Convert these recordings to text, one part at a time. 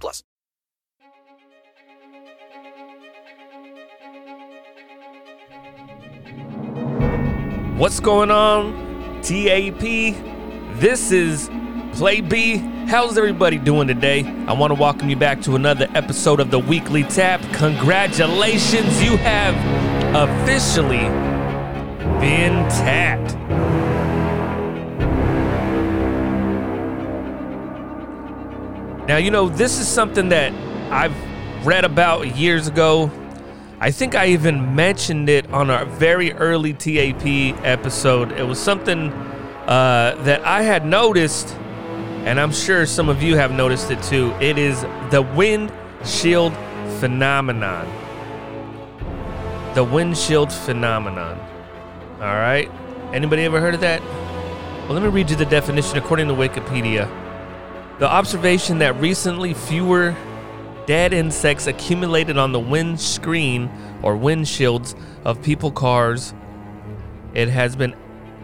plus. What's going on, TAP? This is Play B. How's everybody doing today? I want to welcome you back to another episode of the Weekly Tap. Congratulations, you have officially been tapped. Now, you know, this is something that I've read about years ago. I think I even mentioned it on our very early TAP episode. It was something uh, that I had noticed, and I'm sure some of you have noticed it too. It is the windshield phenomenon. The windshield phenomenon. All right. Anybody ever heard of that? Well, let me read you the definition according to Wikipedia. The observation that recently fewer dead insects accumulated on the windscreen or windshields of people cars. It has been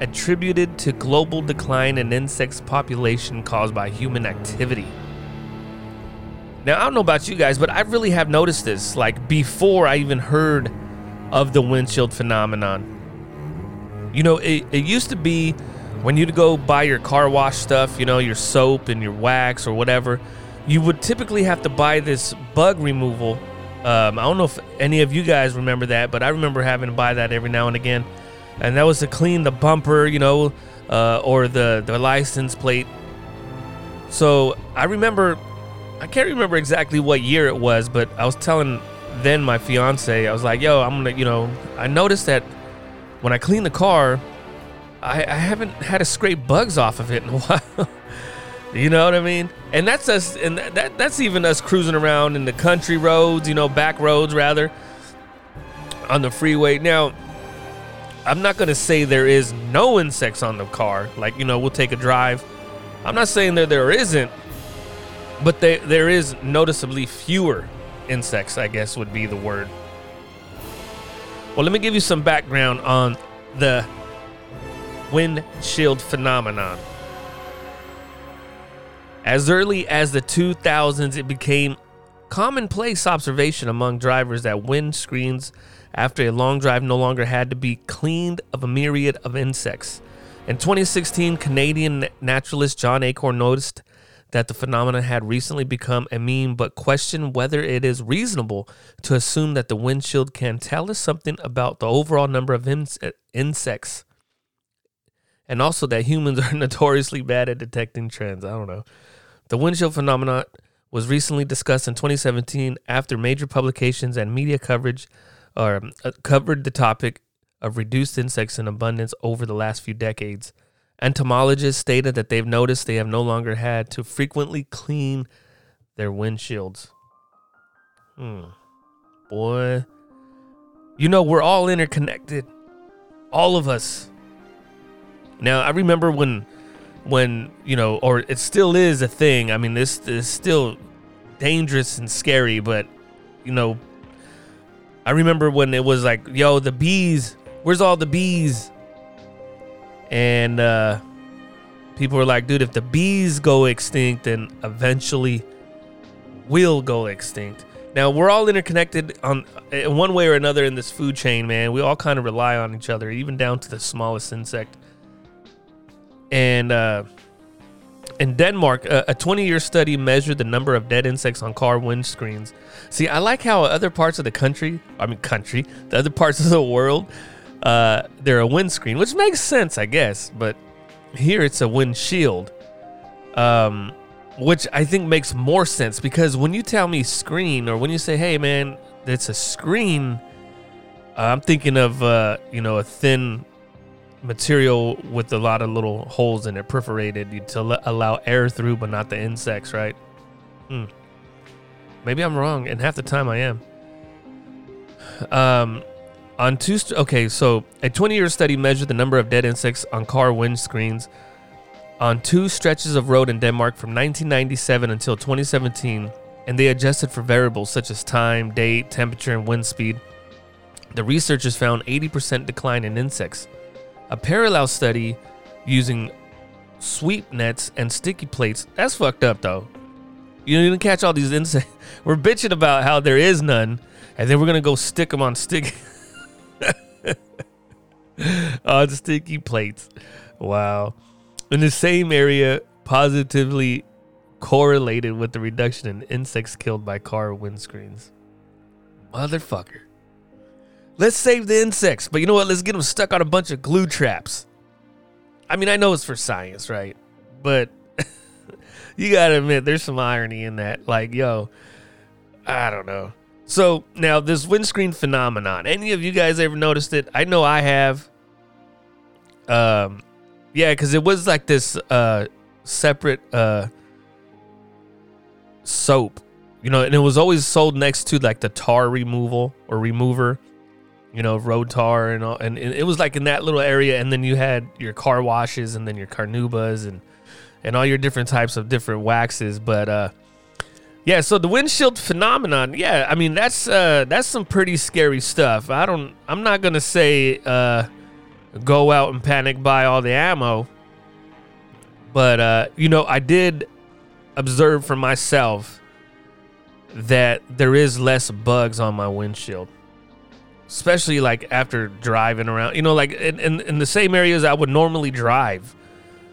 attributed to global decline in insects population caused by human activity. Now, I don't know about you guys, but I really have noticed this like before I even heard of the windshield phenomenon. You know, it, it used to be when you'd go buy your car wash stuff, you know, your soap and your wax or whatever, you would typically have to buy this bug removal. Um, I don't know if any of you guys remember that, but I remember having to buy that every now and again. And that was to clean the bumper, you know, uh, or the, the license plate. So I remember, I can't remember exactly what year it was, but I was telling then my fiance, I was like, yo, I'm gonna, you know, I noticed that when I clean the car, I, I haven't had to scrape bugs off of it in a while. you know what I mean? And that's us, and that that's even us cruising around in the country roads, you know, back roads rather, on the freeway. Now, I'm not gonna say there is no insects on the car. Like you know, we'll take a drive. I'm not saying that there isn't, but they, there is noticeably fewer insects. I guess would be the word. Well, let me give you some background on the windshield phenomenon. As early as the 2000s, it became commonplace observation among drivers that windscreens after a long drive no longer had to be cleaned of a myriad of insects. In 2016, Canadian naturalist John Acorn noticed that the phenomenon had recently become a meme, but questioned whether it is reasonable to assume that the windshield can tell us something about the overall number of ins- insects and also that humans are notoriously bad at detecting trends. I don't know. The windshield phenomenon was recently discussed in 2017 after major publications and media coverage uh, covered the topic of reduced insects in abundance over the last few decades. Entomologists stated that they've noticed they have no longer had to frequently clean their windshields. Hmm. Boy. You know, we're all interconnected. All of us. Now I remember when, when you know, or it still is a thing. I mean, this is still dangerous and scary, but you know, I remember when it was like, "Yo, the bees, where's all the bees?" And uh, people were like, "Dude, if the bees go extinct, then eventually we'll go extinct." Now we're all interconnected on in one way or another in this food chain, man. We all kind of rely on each other, even down to the smallest insect and uh, in Denmark, a 20 year study measured the number of dead insects on car windscreens. See, I like how other parts of the country, I mean, country, the other parts of the world, uh, they're a windscreen, which makes sense, I guess. But here it's a windshield, um, which I think makes more sense because when you tell me screen or when you say, hey, man, it's a screen, I'm thinking of, uh, you know, a thin material with a lot of little holes in it, perforated to allow air through, but not the insects, right? Hmm. Maybe I'm wrong, and half the time I am. Um, on two. St- okay, so a 20-year study measured the number of dead insects on car windscreens on two stretches of road in Denmark from 1997 until 2017, and they adjusted for variables such as time, date, temperature, and wind speed. The researchers found 80% decline in insects. A parallel study using sweep nets and sticky plates. That's fucked up though. You didn't catch all these insects. We're bitching about how there is none, and then we're gonna go stick them on stick on sticky plates. Wow. In the same area, positively correlated with the reduction in insects killed by car windscreens. Motherfucker. Let's save the insects, but you know what? Let's get them stuck on a bunch of glue traps. I mean, I know it's for science, right? But you gotta admit, there's some irony in that. Like, yo, I don't know. So now this windscreen phenomenon. Any of you guys ever noticed it? I know I have. Um, yeah, because it was like this uh separate uh soap, you know, and it was always sold next to like the tar removal or remover, you know, road tar and all, and it was like in that little area, and then you had your car washes and then your carnaubas and and all your different types of different waxes, but uh yeah, so the windshield phenomenon, yeah, I mean that's uh that's some pretty scary stuff. I don't I'm not gonna say uh go out and panic buy all the ammo. But uh, you know, I did observe for myself that there is less bugs on my windshield. Especially like after driving around, you know, like in, in, in the same areas I would normally drive.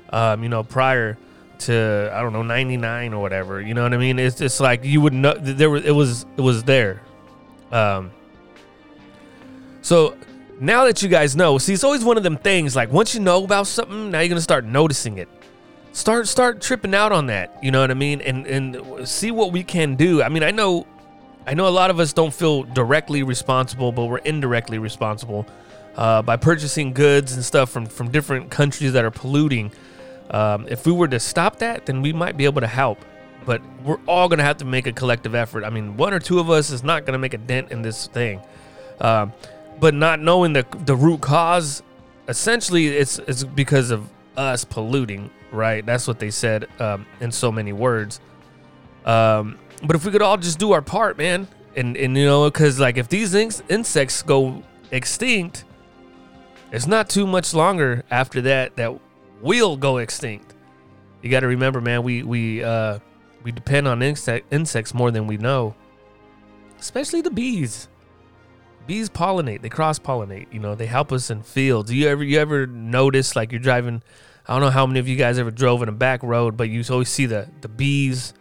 Um, you know, prior to I don't know 99 or whatever. You know what I mean? It's just like you would know there was it was it was there. Um so now that you guys know, see, it's always one of them things. Like once you know about something, now you're gonna start noticing it. Start start tripping out on that. You know what I mean? And and see what we can do. I mean, I know, I know a lot of us don't feel directly responsible, but we're indirectly responsible uh, by purchasing goods and stuff from from different countries that are polluting. Um, if we were to stop that, then we might be able to help. But we're all gonna have to make a collective effort. I mean, one or two of us is not gonna make a dent in this thing. Um, but not knowing the the root cause, essentially, it's it's because of us polluting, right? That's what they said um, in so many words. Um, but if we could all just do our part, man, and and you know, because like if these in- insects go extinct, it's not too much longer after that that we'll go extinct. You got to remember, man, we we uh, we depend on insect insects more than we know, especially the bees. Bees pollinate. They cross pollinate you know they help us in fields. You ever you ever notice like you're driving i don't know how many of you guys ever drove in a back road but you always see the the bees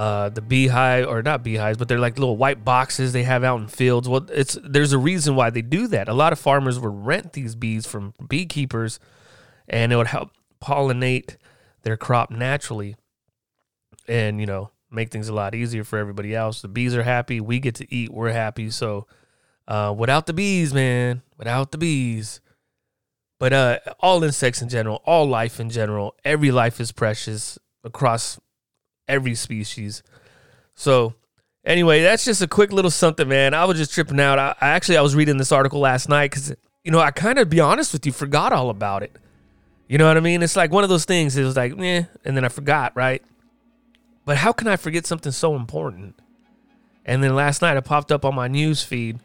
uh the beehive or not beehives but they're like little white boxes they have out in fields. Well it's there's a reason why they do that. A lot of farmers would rent these bees from beekeepers and it would help pollinate their crop naturally and you know make things a lot easier for everybody else. The bees are happy. We get to eat. We're happy. So uh, without the bees, man, without the bees. But uh, all insects in general, all life in general, every life is precious across every species. So, anyway, that's just a quick little something, man. I was just tripping out. I, I actually I was reading this article last night because you know I kind of be honest with you, forgot all about it. You know what I mean? It's like one of those things. It was like, eh, and then I forgot, right? But how can I forget something so important? And then last night I popped up on my news feed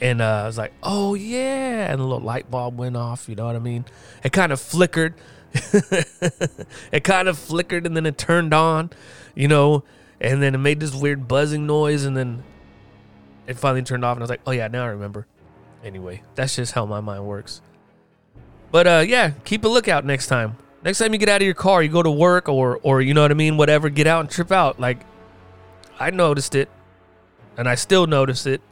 and uh, I was like, "Oh yeah!" And a little light bulb went off. You know what I mean? It kind of flickered. it kind of flickered, and then it turned on. You know, and then it made this weird buzzing noise, and then it finally turned off. And I was like, "Oh yeah, now I remember." Anyway, that's just how my mind works. But uh, yeah, keep a lookout next time. Next time you get out of your car, you go to work, or or you know what I mean, whatever. Get out and trip out. Like I noticed it, and I still notice it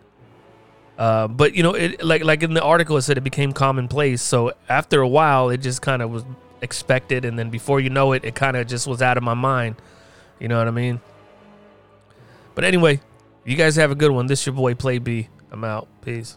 uh, but you know, it like like in the article it said it became commonplace. So after a while, it just kind of was expected, and then before you know it, it kind of just was out of my mind. You know what I mean? But anyway, you guys have a good one. This your boy Play B. I'm out. Peace.